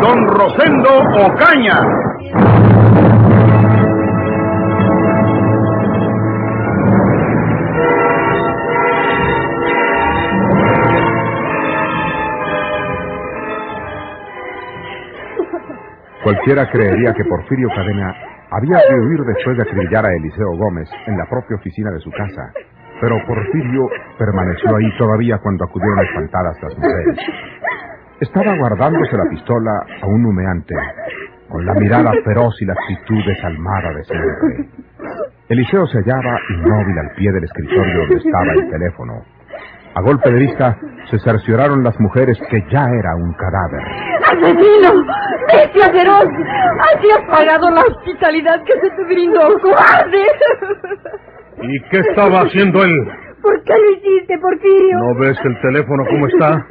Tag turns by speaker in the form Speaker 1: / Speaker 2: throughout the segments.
Speaker 1: don Rosendo Ocaña.
Speaker 2: Cualquiera creería que Porfirio Cadena había de huir después de acribillar a Eliseo Gómez en la propia oficina de su casa. Pero Porfirio permaneció ahí todavía cuando acudieron espantadas las mujeres. Estaba guardándose la pistola a un humeante, con la mirada feroz y la actitud desalmada de siempre. Eliseo se hallaba inmóvil al pie del escritorio donde estaba el teléfono. A golpe de vista se cercioraron las mujeres que ya era un cadáver.
Speaker 3: ¡Asesino! ¡Bestia feroz! ¡Así has pagado la hospitalidad que se te brindó, cobarde!
Speaker 4: ¿Y qué estaba haciendo él?
Speaker 3: ¿Por qué lo hiciste, Porfirio?
Speaker 4: ¿No ves el teléfono cómo está?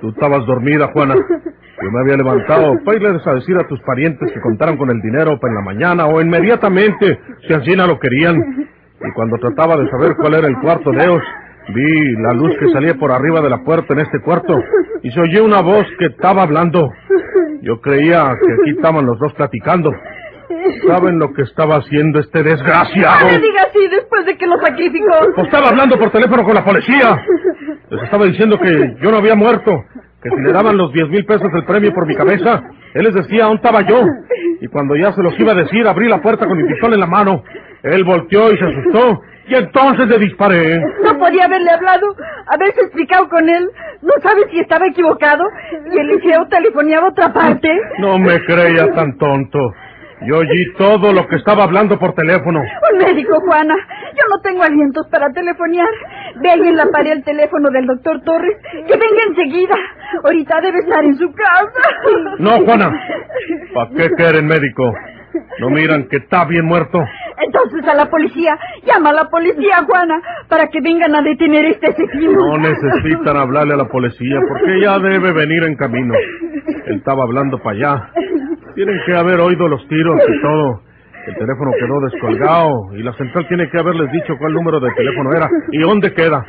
Speaker 4: Tú estabas dormida, Juana. Yo me había levantado para irles a decir a tus parientes que contaran con el dinero para en la mañana o inmediatamente, si así no lo querían. Y cuando trataba de saber cuál era el cuarto de ellos, vi la luz que salía por arriba de la puerta en este cuarto y se oyó una voz que estaba hablando. Yo creía que aquí estaban los dos platicando. ¿Saben lo que estaba haciendo este desgraciado?
Speaker 3: No me diga así después de que lo sacrificó.
Speaker 4: Pues estaba hablando por teléfono con la policía. Les estaba diciendo que yo no había muerto, que si le daban los diez mil pesos del premio por mi cabeza, él les decía dónde estaba yo. Y cuando ya se los iba a decir, abrí la puerta con mi pistola en la mano. Él volteó y se asustó. Y entonces le disparé.
Speaker 3: No podía haberle hablado, haberse explicado con él. No sabe si estaba equivocado. Y Eliseo telefoneaba a otra parte.
Speaker 4: No me creía tan tonto. Yo oí todo lo que estaba hablando por teléfono.
Speaker 3: Un médico, Juana. Yo no tengo alientos para telefonear. Ve ahí en la pared el teléfono del doctor Torres. Que venga enseguida. Ahorita debe estar en su casa.
Speaker 4: No, Juana. ¿Para qué quieren médico? ¿No miran que está bien muerto?
Speaker 3: Entonces a la policía. Llama a la policía, Juana, para que vengan a detener este asesino.
Speaker 4: No necesitan hablarle a la policía porque ya debe venir en camino. Él estaba hablando para allá. Tienen que haber oído los tiros y todo. El teléfono quedó descolgado y la central tiene que haberles dicho cuál número de teléfono era y dónde queda.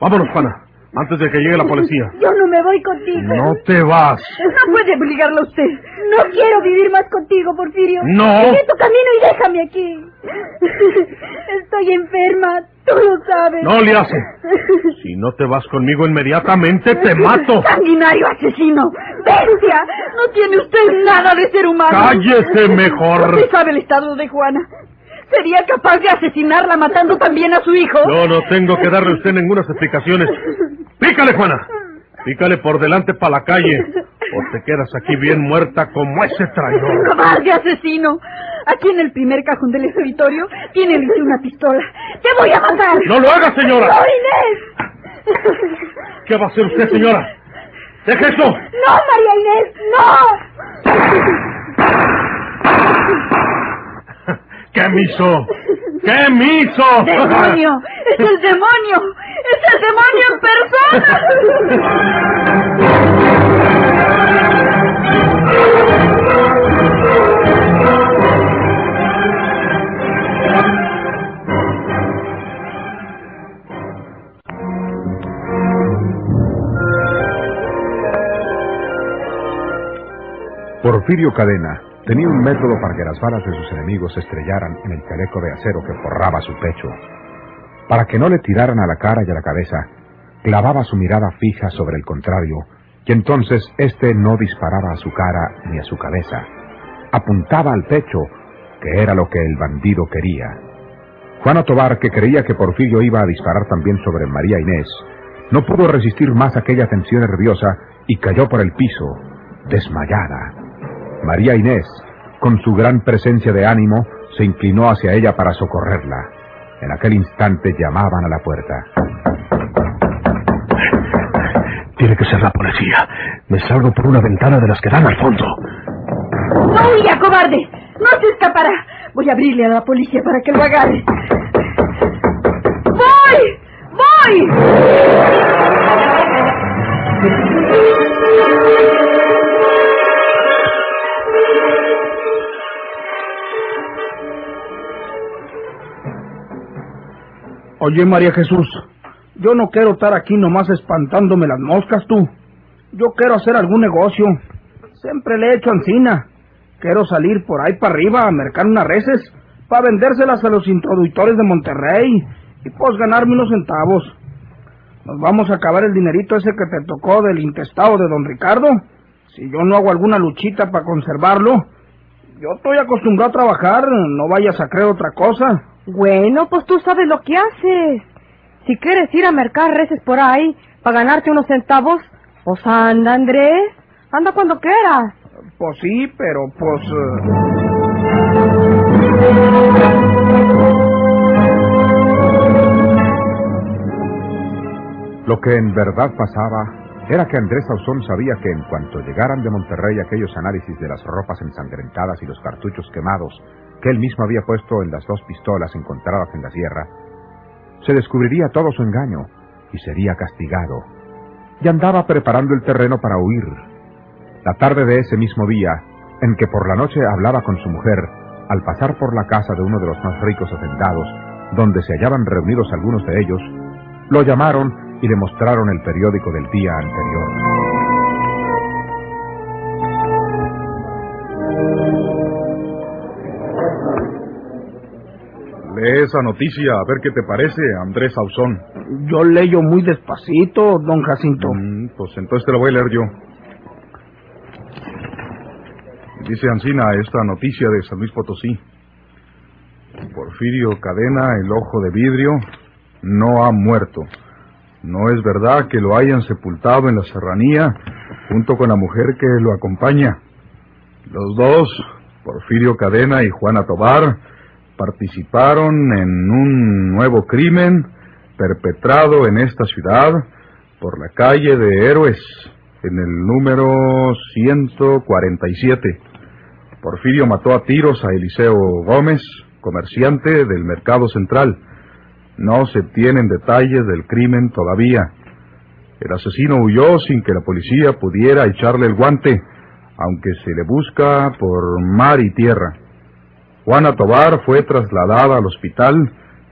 Speaker 4: Vámonos, Juana, antes de que llegue la policía.
Speaker 3: Yo no me voy contigo.
Speaker 4: No te vas.
Speaker 3: No puede obligarlo a usted. No quiero vivir más contigo, Porfirio.
Speaker 4: No.
Speaker 3: Sigue tu camino y déjame aquí. Estoy enferma, tú lo sabes.
Speaker 4: No le hace. Si no te vas conmigo inmediatamente, te mato.
Speaker 3: Sanguinario asesino. Bestia. No tiene usted nada de ser humano.
Speaker 4: Cállese mejor.
Speaker 3: Usted sabe el estado de Juana. ¿Sería capaz de asesinarla matando también a su hijo?
Speaker 4: Yo no tengo que darle a usted ninguna explicaciones. Pícale, Juana. Pícale por delante para la calle. O te quedas aquí bien muerta como ese traidor.
Speaker 3: ¡Cobarde asesino! Aquí en el primer cajón del escritorio tiene una pistola. ¡Te voy a matar!
Speaker 4: ¡No lo haga, señora!
Speaker 3: ¡No, Inés!
Speaker 4: ¿Qué va a hacer usted, señora? ¡Deje eso!
Speaker 3: ¡No, María Inés! ¡No!
Speaker 4: ¿Qué me hizo? ¿Qué me hizo?
Speaker 3: ¡Demonio! ¡Es el demonio! ¡Es el demonio en
Speaker 2: Porfirio Cadena tenía un método para que las balas de sus enemigos se estrellaran en el chaleco de acero que forraba su pecho. Para que no le tiraran a la cara y a la cabeza, clavaba su mirada fija sobre el contrario, y entonces éste no disparaba a su cara ni a su cabeza. Apuntaba al pecho, que era lo que el bandido quería. Juana Tobar, que creía que Porfirio iba a disparar también sobre María Inés, no pudo resistir más aquella tensión nerviosa y cayó por el piso, desmayada. María Inés, con su gran presencia de ánimo, se inclinó hacia ella para socorrerla. En aquel instante llamaban a la puerta.
Speaker 5: Tiene que ser la policía. Me salgo por una ventana de las que dan al fondo.
Speaker 3: ¡No huya, cobarde! ¡No se escapará! Voy a abrirle a la policía para que lo agarre. ¡Voy! ¡Voy!
Speaker 6: Oye, María Jesús, yo no quiero estar aquí nomás espantándome las moscas, tú. Yo quiero hacer algún negocio. Siempre le he hecho encina. Quiero salir por ahí para arriba a mercar unas reses para vendérselas a los introductores de Monterrey y pues ganarme unos centavos. Nos vamos a acabar el dinerito ese que te tocó del intestado de don Ricardo. Si yo no hago alguna luchita para conservarlo, yo estoy acostumbrado a trabajar, no vayas a creer otra cosa.
Speaker 7: Bueno, pues tú sabes lo que haces. Si quieres ir a mercar reces por ahí para ganarte unos centavos, pues anda, Andrés. Anda cuando quieras.
Speaker 6: Pues sí, pero pues... eh,
Speaker 2: Lo que en verdad pasaba era que Andrés Sauzón sabía que en cuanto llegaran de Monterrey aquellos análisis de las ropas ensangrentadas y los cartuchos quemados que él mismo había puesto en las dos pistolas encontradas en la sierra, se descubriría todo su engaño y sería castigado. Y andaba preparando el terreno para huir. La tarde de ese mismo día, en que por la noche hablaba con su mujer, al pasar por la casa de uno de los más ricos hacendados, donde se hallaban reunidos algunos de ellos, lo llamaron y le mostraron el periódico del día anterior.
Speaker 5: Lee esa noticia, a ver qué te parece, Andrés Sauzón.
Speaker 6: yo leyo muy despacito, don Jacinto.
Speaker 5: Mm, pues entonces te lo voy a leer yo. Dice Ancina esta noticia de San Luis Potosí. Porfirio Cadena, el ojo de vidrio, no ha muerto. No es verdad que lo hayan sepultado en la serranía junto con la mujer que lo acompaña. Los dos, Porfirio Cadena y Juana Tobar, participaron en un nuevo crimen perpetrado en esta ciudad por la calle de Héroes, en el número 147. Porfirio mató a tiros a Eliseo Gómez, comerciante del Mercado Central. No se tienen detalles del crimen todavía. El asesino huyó sin que la policía pudiera echarle el guante, aunque se le busca por mar y tierra. Juana Tobar fue trasladada al hospital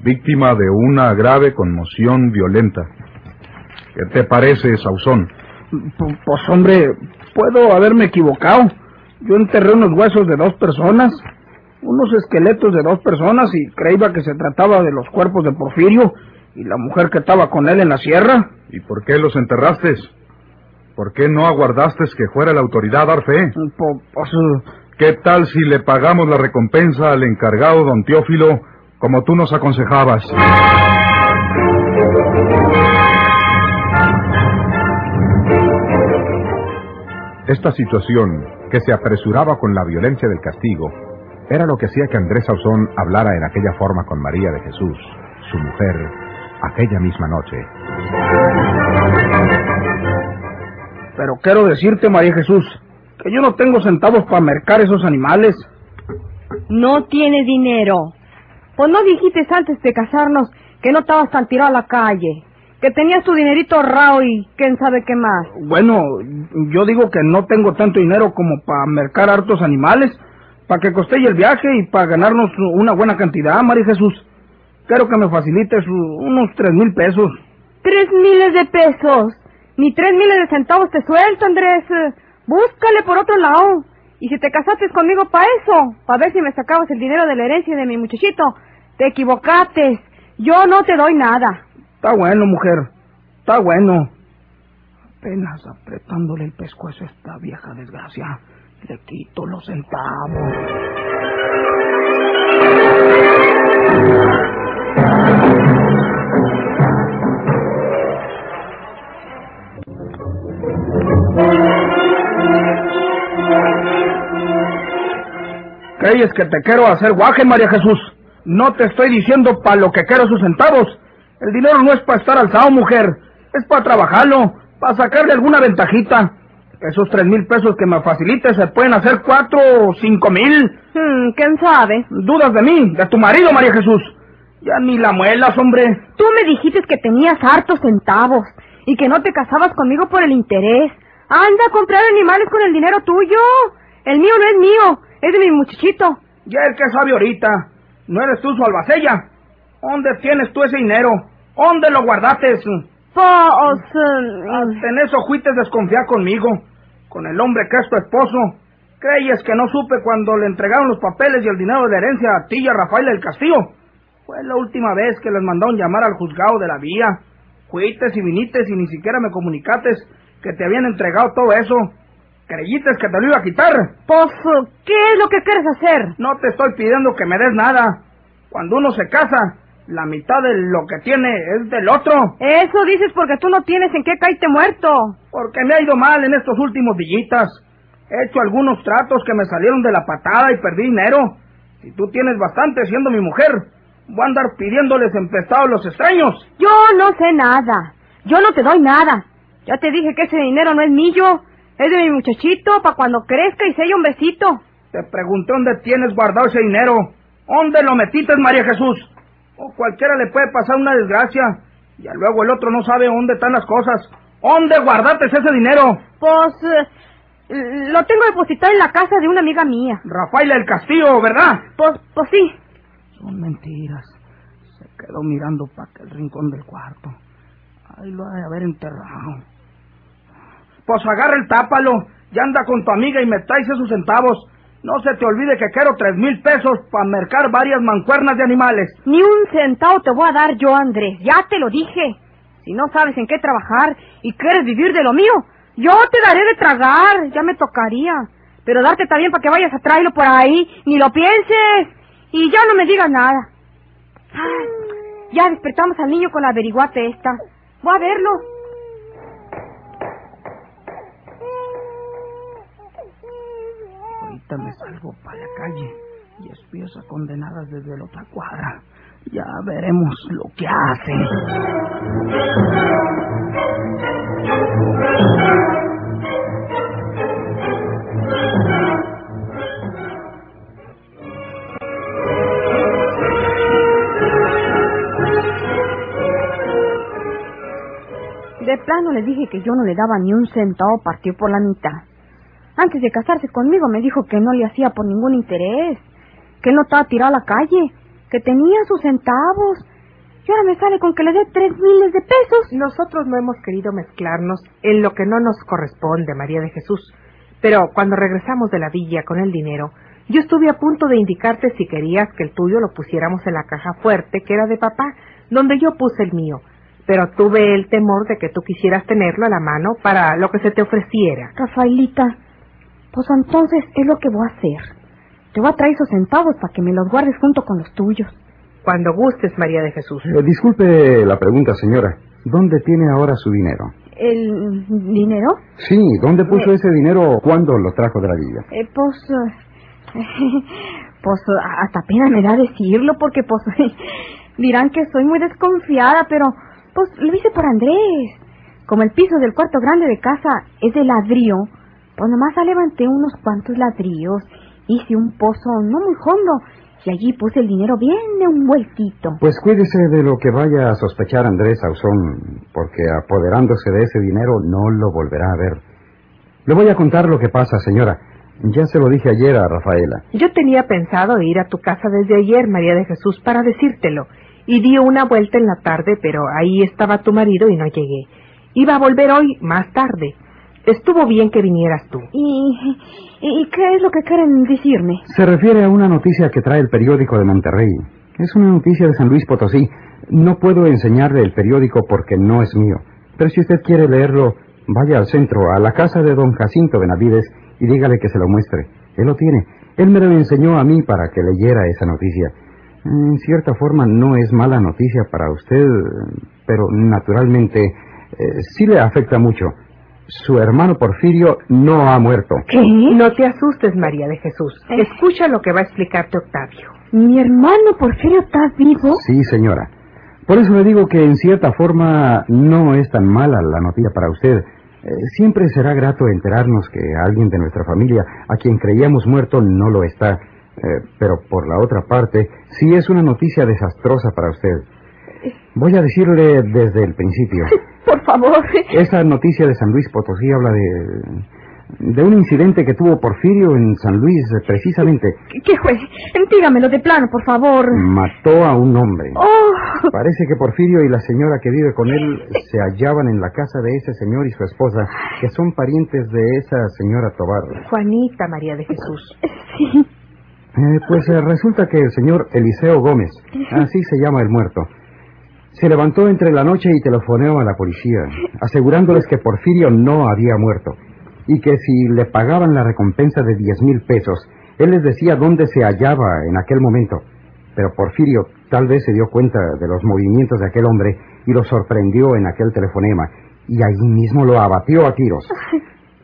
Speaker 5: víctima de una grave conmoción violenta. ¿Qué te parece, Sauzón?
Speaker 6: Pues hombre, puedo haberme equivocado. Yo enterré unos huesos de dos personas, unos esqueletos de dos personas y creía que se trataba de los cuerpos de Porfirio y la mujer que estaba con él en la sierra.
Speaker 5: ¿Y por qué los enterraste? ¿Por qué no aguardaste que fuera la autoridad a dar fe?
Speaker 6: Pues,
Speaker 5: ¿Qué tal si le pagamos la recompensa al encargado don Teófilo como tú nos aconsejabas?
Speaker 2: Esta situación, que se apresuraba con la violencia del castigo, era lo que hacía que Andrés Sauzón hablara en aquella forma con María de Jesús, su mujer, aquella misma noche.
Speaker 6: pero quiero decirte, María Jesús, que yo no tengo centavos para mercar esos animales.
Speaker 7: No tiene dinero. Pues no dijiste antes de casarnos que no estabas tan tirado a la calle. Que tenías tu dinerito ahorrado y quién sabe qué más.
Speaker 6: Bueno, yo digo que no tengo tanto dinero como para mercar hartos animales, para que costelle el viaje y para ganarnos una buena cantidad, María Jesús. Quiero que me facilites unos tres mil pesos.
Speaker 7: Tres miles de pesos. Ni tres miles de centavos te suelto, Andrés. Búscale por otro lado. Y si te casaste conmigo para eso, para ver si me sacabas el dinero de la herencia de mi muchachito, te equivocaste. Yo no te doy nada.
Speaker 6: Está bueno, mujer. Está bueno. Apenas apretándole el pescuezo a esta vieja desgracia, le quito los centavos. ¿Crees que te quiero hacer guaje, María Jesús? No te estoy diciendo para lo que quiero sus centavos. El dinero no es para estar alzado, mujer. Es para trabajarlo, para sacarle alguna ventajita. Esos tres mil pesos que me facilite se pueden hacer cuatro o cinco mil.
Speaker 7: Hmm, ¿Quién sabe?
Speaker 6: ¿Dudas de mí? ¿De tu marido, María Jesús? Ya ni la muelas, hombre.
Speaker 7: Tú me dijiste que tenías hartos centavos y que no te casabas conmigo por el interés. Anda a comprar animales con el dinero tuyo. El mío no es mío, es de mi muchachito.
Speaker 6: Ya el que sabe ahorita. ¿No eres tú su albacella? ¿Dónde tienes tú ese dinero? ¿Dónde lo guardaste?
Speaker 7: Pues...
Speaker 6: Hasta en eso fuiste desconfiar conmigo, con el hombre que es tu esposo. ¿Crees que no supe cuando le entregaron los papeles y el dinero de la herencia a ti y a Rafael del Castillo? Fue la última vez que les mandaron llamar al juzgado de la vía. Fuiste y viniste y ni siquiera me comunicaste que te habían entregado todo eso. ¿Creíste que te lo iba a quitar?
Speaker 7: Eh, ¿qué es lo que quieres hacer?
Speaker 6: No te estoy pidiendo que me des nada. Cuando uno se casa, la mitad de lo que tiene es del otro.
Speaker 7: Eso dices porque tú no tienes en qué caíste muerto.
Speaker 6: Porque me ha ido mal en estos últimos dillitas. He hecho algunos tratos que me salieron de la patada y perdí dinero. Si tú tienes bastante siendo mi mujer, voy a andar pidiéndoles empestados a los extraños.
Speaker 7: Yo no sé nada. Yo no te doy nada. Ya te dije que ese dinero no es mío. Es de mi muchachito para cuando crezca y sea hombrecito.
Speaker 6: Te pregunté dónde tienes guardado ese dinero. ¿Dónde lo metiste, María Jesús? O cualquiera le puede pasar una desgracia. Y luego el otro no sabe dónde están las cosas. ¿Dónde guardaste ese dinero?
Speaker 7: Pues eh, lo tengo depositado en la casa de una amiga mía.
Speaker 6: Rafael del Castillo, ¿verdad?
Speaker 7: Pues, pues sí.
Speaker 6: Son mentiras. Se quedó mirando para aquel rincón del cuarto. Ahí lo ha de haber enterrado. Pues agarra el tápalo y anda con tu amiga y me traes esos centavos. No se te olvide que quiero tres mil pesos para mercar varias mancuernas de animales.
Speaker 7: Ni un centavo te voy a dar yo, Andrés. Ya te lo dije. Si no sabes en qué trabajar y quieres vivir de lo mío, yo te daré de tragar. Ya me tocaría. Pero darte también para que vayas a traerlo por ahí. Ni lo pienses. Y ya no me digas nada. Ya despertamos al niño con la averiguate esta. Voy a verlo.
Speaker 6: Me salgo para la calle y espío a condenadas desde la otra cuadra. Ya veremos lo que hacen.
Speaker 7: De plano le dije que yo no le daba ni un centavo partido por la mitad. Antes de casarse conmigo me dijo que no le hacía por ningún interés, que no estaba tirado a la calle, que tenía sus centavos. Y ahora me sale con que le dé tres miles de pesos.
Speaker 8: Nosotros no hemos querido mezclarnos en lo que no nos corresponde, María de Jesús. Pero cuando regresamos de la villa con el dinero, yo estuve a punto de indicarte si querías que el tuyo lo pusiéramos en la caja fuerte que era de papá, donde yo puse el mío. Pero tuve el temor de que tú quisieras tenerlo a la mano para lo que se te ofreciera.
Speaker 7: Rafaelita, pues entonces es lo que voy a hacer. Te voy a traer esos centavos para que me los guardes junto con los tuyos.
Speaker 8: Cuando gustes, María de Jesús.
Speaker 9: Eh, disculpe la pregunta, señora. ¿Dónde tiene ahora su dinero?
Speaker 7: ¿El dinero?
Speaker 9: Sí, ¿dónde puso ese dinero cuando lo trajo de la villa?
Speaker 7: Eh, pues... eh, pues hasta pena me da decirlo porque pues dirán que soy muy desconfiada, pero pues lo hice por Andrés. Como el piso del cuarto grande de casa es de ladrillo, pues nomás levanté unos cuantos ladrillos, hice un pozo no muy hondo y allí puse el dinero bien envueltito.
Speaker 9: Pues cuídese de lo que vaya a sospechar Andrés Ausón, porque apoderándose de ese dinero no lo volverá a ver. Le voy a contar lo que pasa, señora. Ya se lo dije ayer a Rafaela.
Speaker 8: Yo tenía pensado ir a tu casa desde ayer, María de Jesús, para decírtelo. Y di una vuelta en la tarde, pero ahí estaba tu marido y no llegué. Iba a volver hoy, más tarde. Estuvo bien que vinieras tú.
Speaker 7: ¿Y, ¿Y qué es lo que quieren decirme?
Speaker 9: Se refiere a una noticia que trae el periódico de Monterrey. Es una noticia de San Luis Potosí. No puedo enseñarle el periódico porque no es mío. Pero si usted quiere leerlo, vaya al centro, a la casa de don Jacinto Benavides, y dígale que se lo muestre. Él lo tiene. Él me lo enseñó a mí para que leyera esa noticia. En cierta forma no es mala noticia para usted, pero naturalmente eh, sí le afecta mucho. Su hermano Porfirio no ha muerto.
Speaker 8: ¿Qué? No te asustes, María de Jesús. Escucha lo que va a explicarte Octavio.
Speaker 7: ¿Mi hermano Porfirio está vivo?
Speaker 9: Sí, señora. Por eso le digo que en cierta forma no es tan mala la noticia para usted. Eh, siempre será grato enterarnos que alguien de nuestra familia, a quien creíamos muerto, no lo está. Eh, pero por la otra parte, sí es una noticia desastrosa para usted. Voy a decirle desde el principio.
Speaker 3: Por favor.
Speaker 9: Esa noticia de San Luis Potosí habla de, de un incidente que tuvo Porfirio en San Luis, precisamente.
Speaker 7: ¿Qué fue? Dígamelo de plano, por favor.
Speaker 9: Mató a un hombre.
Speaker 7: Oh,
Speaker 9: Parece que Porfirio y la señora que vive con él se hallaban en la casa de ese señor y su esposa, que son parientes de esa señora Tobar.
Speaker 8: Juanita María de Jesús.
Speaker 9: Eh, pues eh, resulta que el señor Eliseo Gómez, así se llama el muerto, se levantó entre la noche y telefoneó a la policía, asegurándoles que Porfirio no había muerto y que si le pagaban la recompensa de diez mil pesos, él les decía dónde se hallaba en aquel momento. Pero Porfirio tal vez se dio cuenta de los movimientos de aquel hombre y lo sorprendió en aquel telefonema y allí mismo lo abatió a tiros.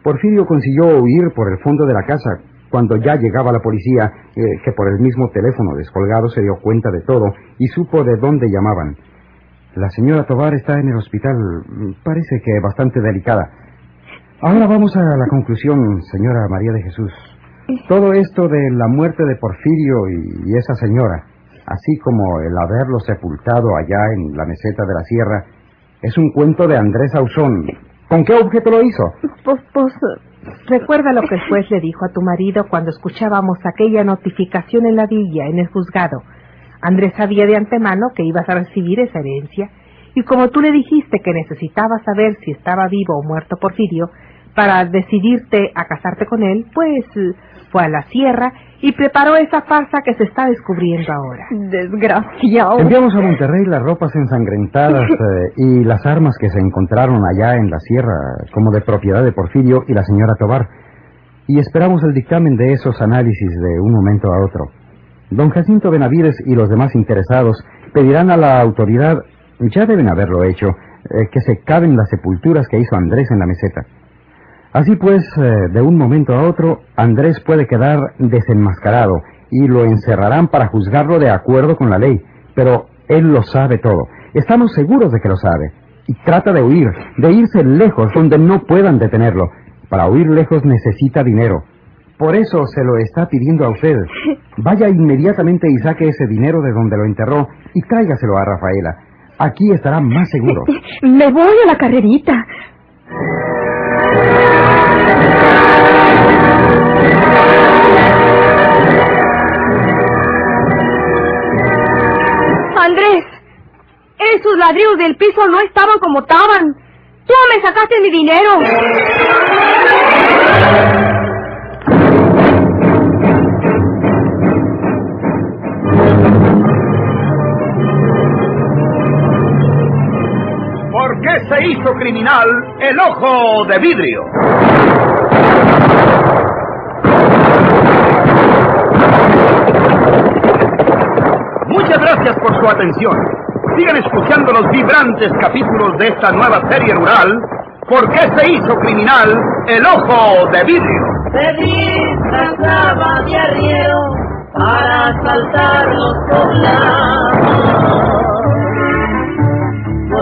Speaker 9: Porfirio consiguió huir por el fondo de la casa. Cuando ya llegaba la policía, eh, que por el mismo teléfono descolgado se dio cuenta de todo y supo de dónde llamaban. La señora Tobar está en el hospital, parece que bastante delicada. Ahora vamos a la conclusión, señora María de Jesús. Todo esto de la muerte de Porfirio y, y esa señora, así como el haberlo sepultado allá en la meseta de la sierra, es un cuento de Andrés Ausón. ¿Con qué objeto lo hizo?
Speaker 7: pues, pues,
Speaker 8: Recuerda lo que el juez le dijo a tu marido cuando escuchábamos aquella notificación en la villa, en el juzgado. Andrés sabía de antemano que ibas a recibir esa herencia, y como tú le dijiste que necesitabas saber si estaba vivo o muerto Porfirio, para decidirte a casarte con él, pues fue a la sierra y preparó esa farsa que se está descubriendo ahora.
Speaker 7: desgraciado.
Speaker 9: Enviamos a Monterrey las ropas ensangrentadas eh, y las armas que se encontraron allá en la sierra, como de propiedad de Porfirio y la señora Tobar, y esperamos el dictamen de esos análisis de un momento a otro. Don Jacinto Benavides y los demás interesados pedirán a la autoridad, ya deben haberlo hecho, eh, que se caben las sepulturas que hizo Andrés en la meseta. Así pues, eh, de un momento a otro, Andrés puede quedar desenmascarado y lo encerrarán para juzgarlo de acuerdo con la ley. Pero él lo sabe todo. Estamos seguros de que lo sabe. Y trata de huir, de irse lejos donde no puedan detenerlo. Para huir lejos necesita dinero. Por eso se lo está pidiendo a usted. Vaya inmediatamente y saque ese dinero de donde lo enterró y tráigaselo a Rafaela. Aquí estará más seguro.
Speaker 7: Me voy a la carrerita. Andrés, esos ladrillos del piso no estaban como estaban. Tú me sacaste mi dinero.
Speaker 1: ¿Por qué se hizo criminal el ojo de vidrio? Muchas gracias por su atención. Sigan escuchando los vibrantes capítulos de esta nueva serie rural. ¿Por qué se hizo criminal el ojo de vidrio?
Speaker 10: se disfrazaba de arriero para asaltar los poblados.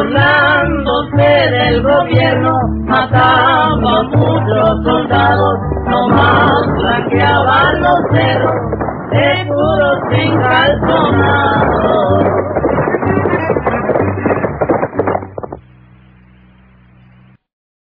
Speaker 10: Burlándose del gobierno, mataba a muchos soldados, nomás blanqueaban los cerros de puros encalzonados.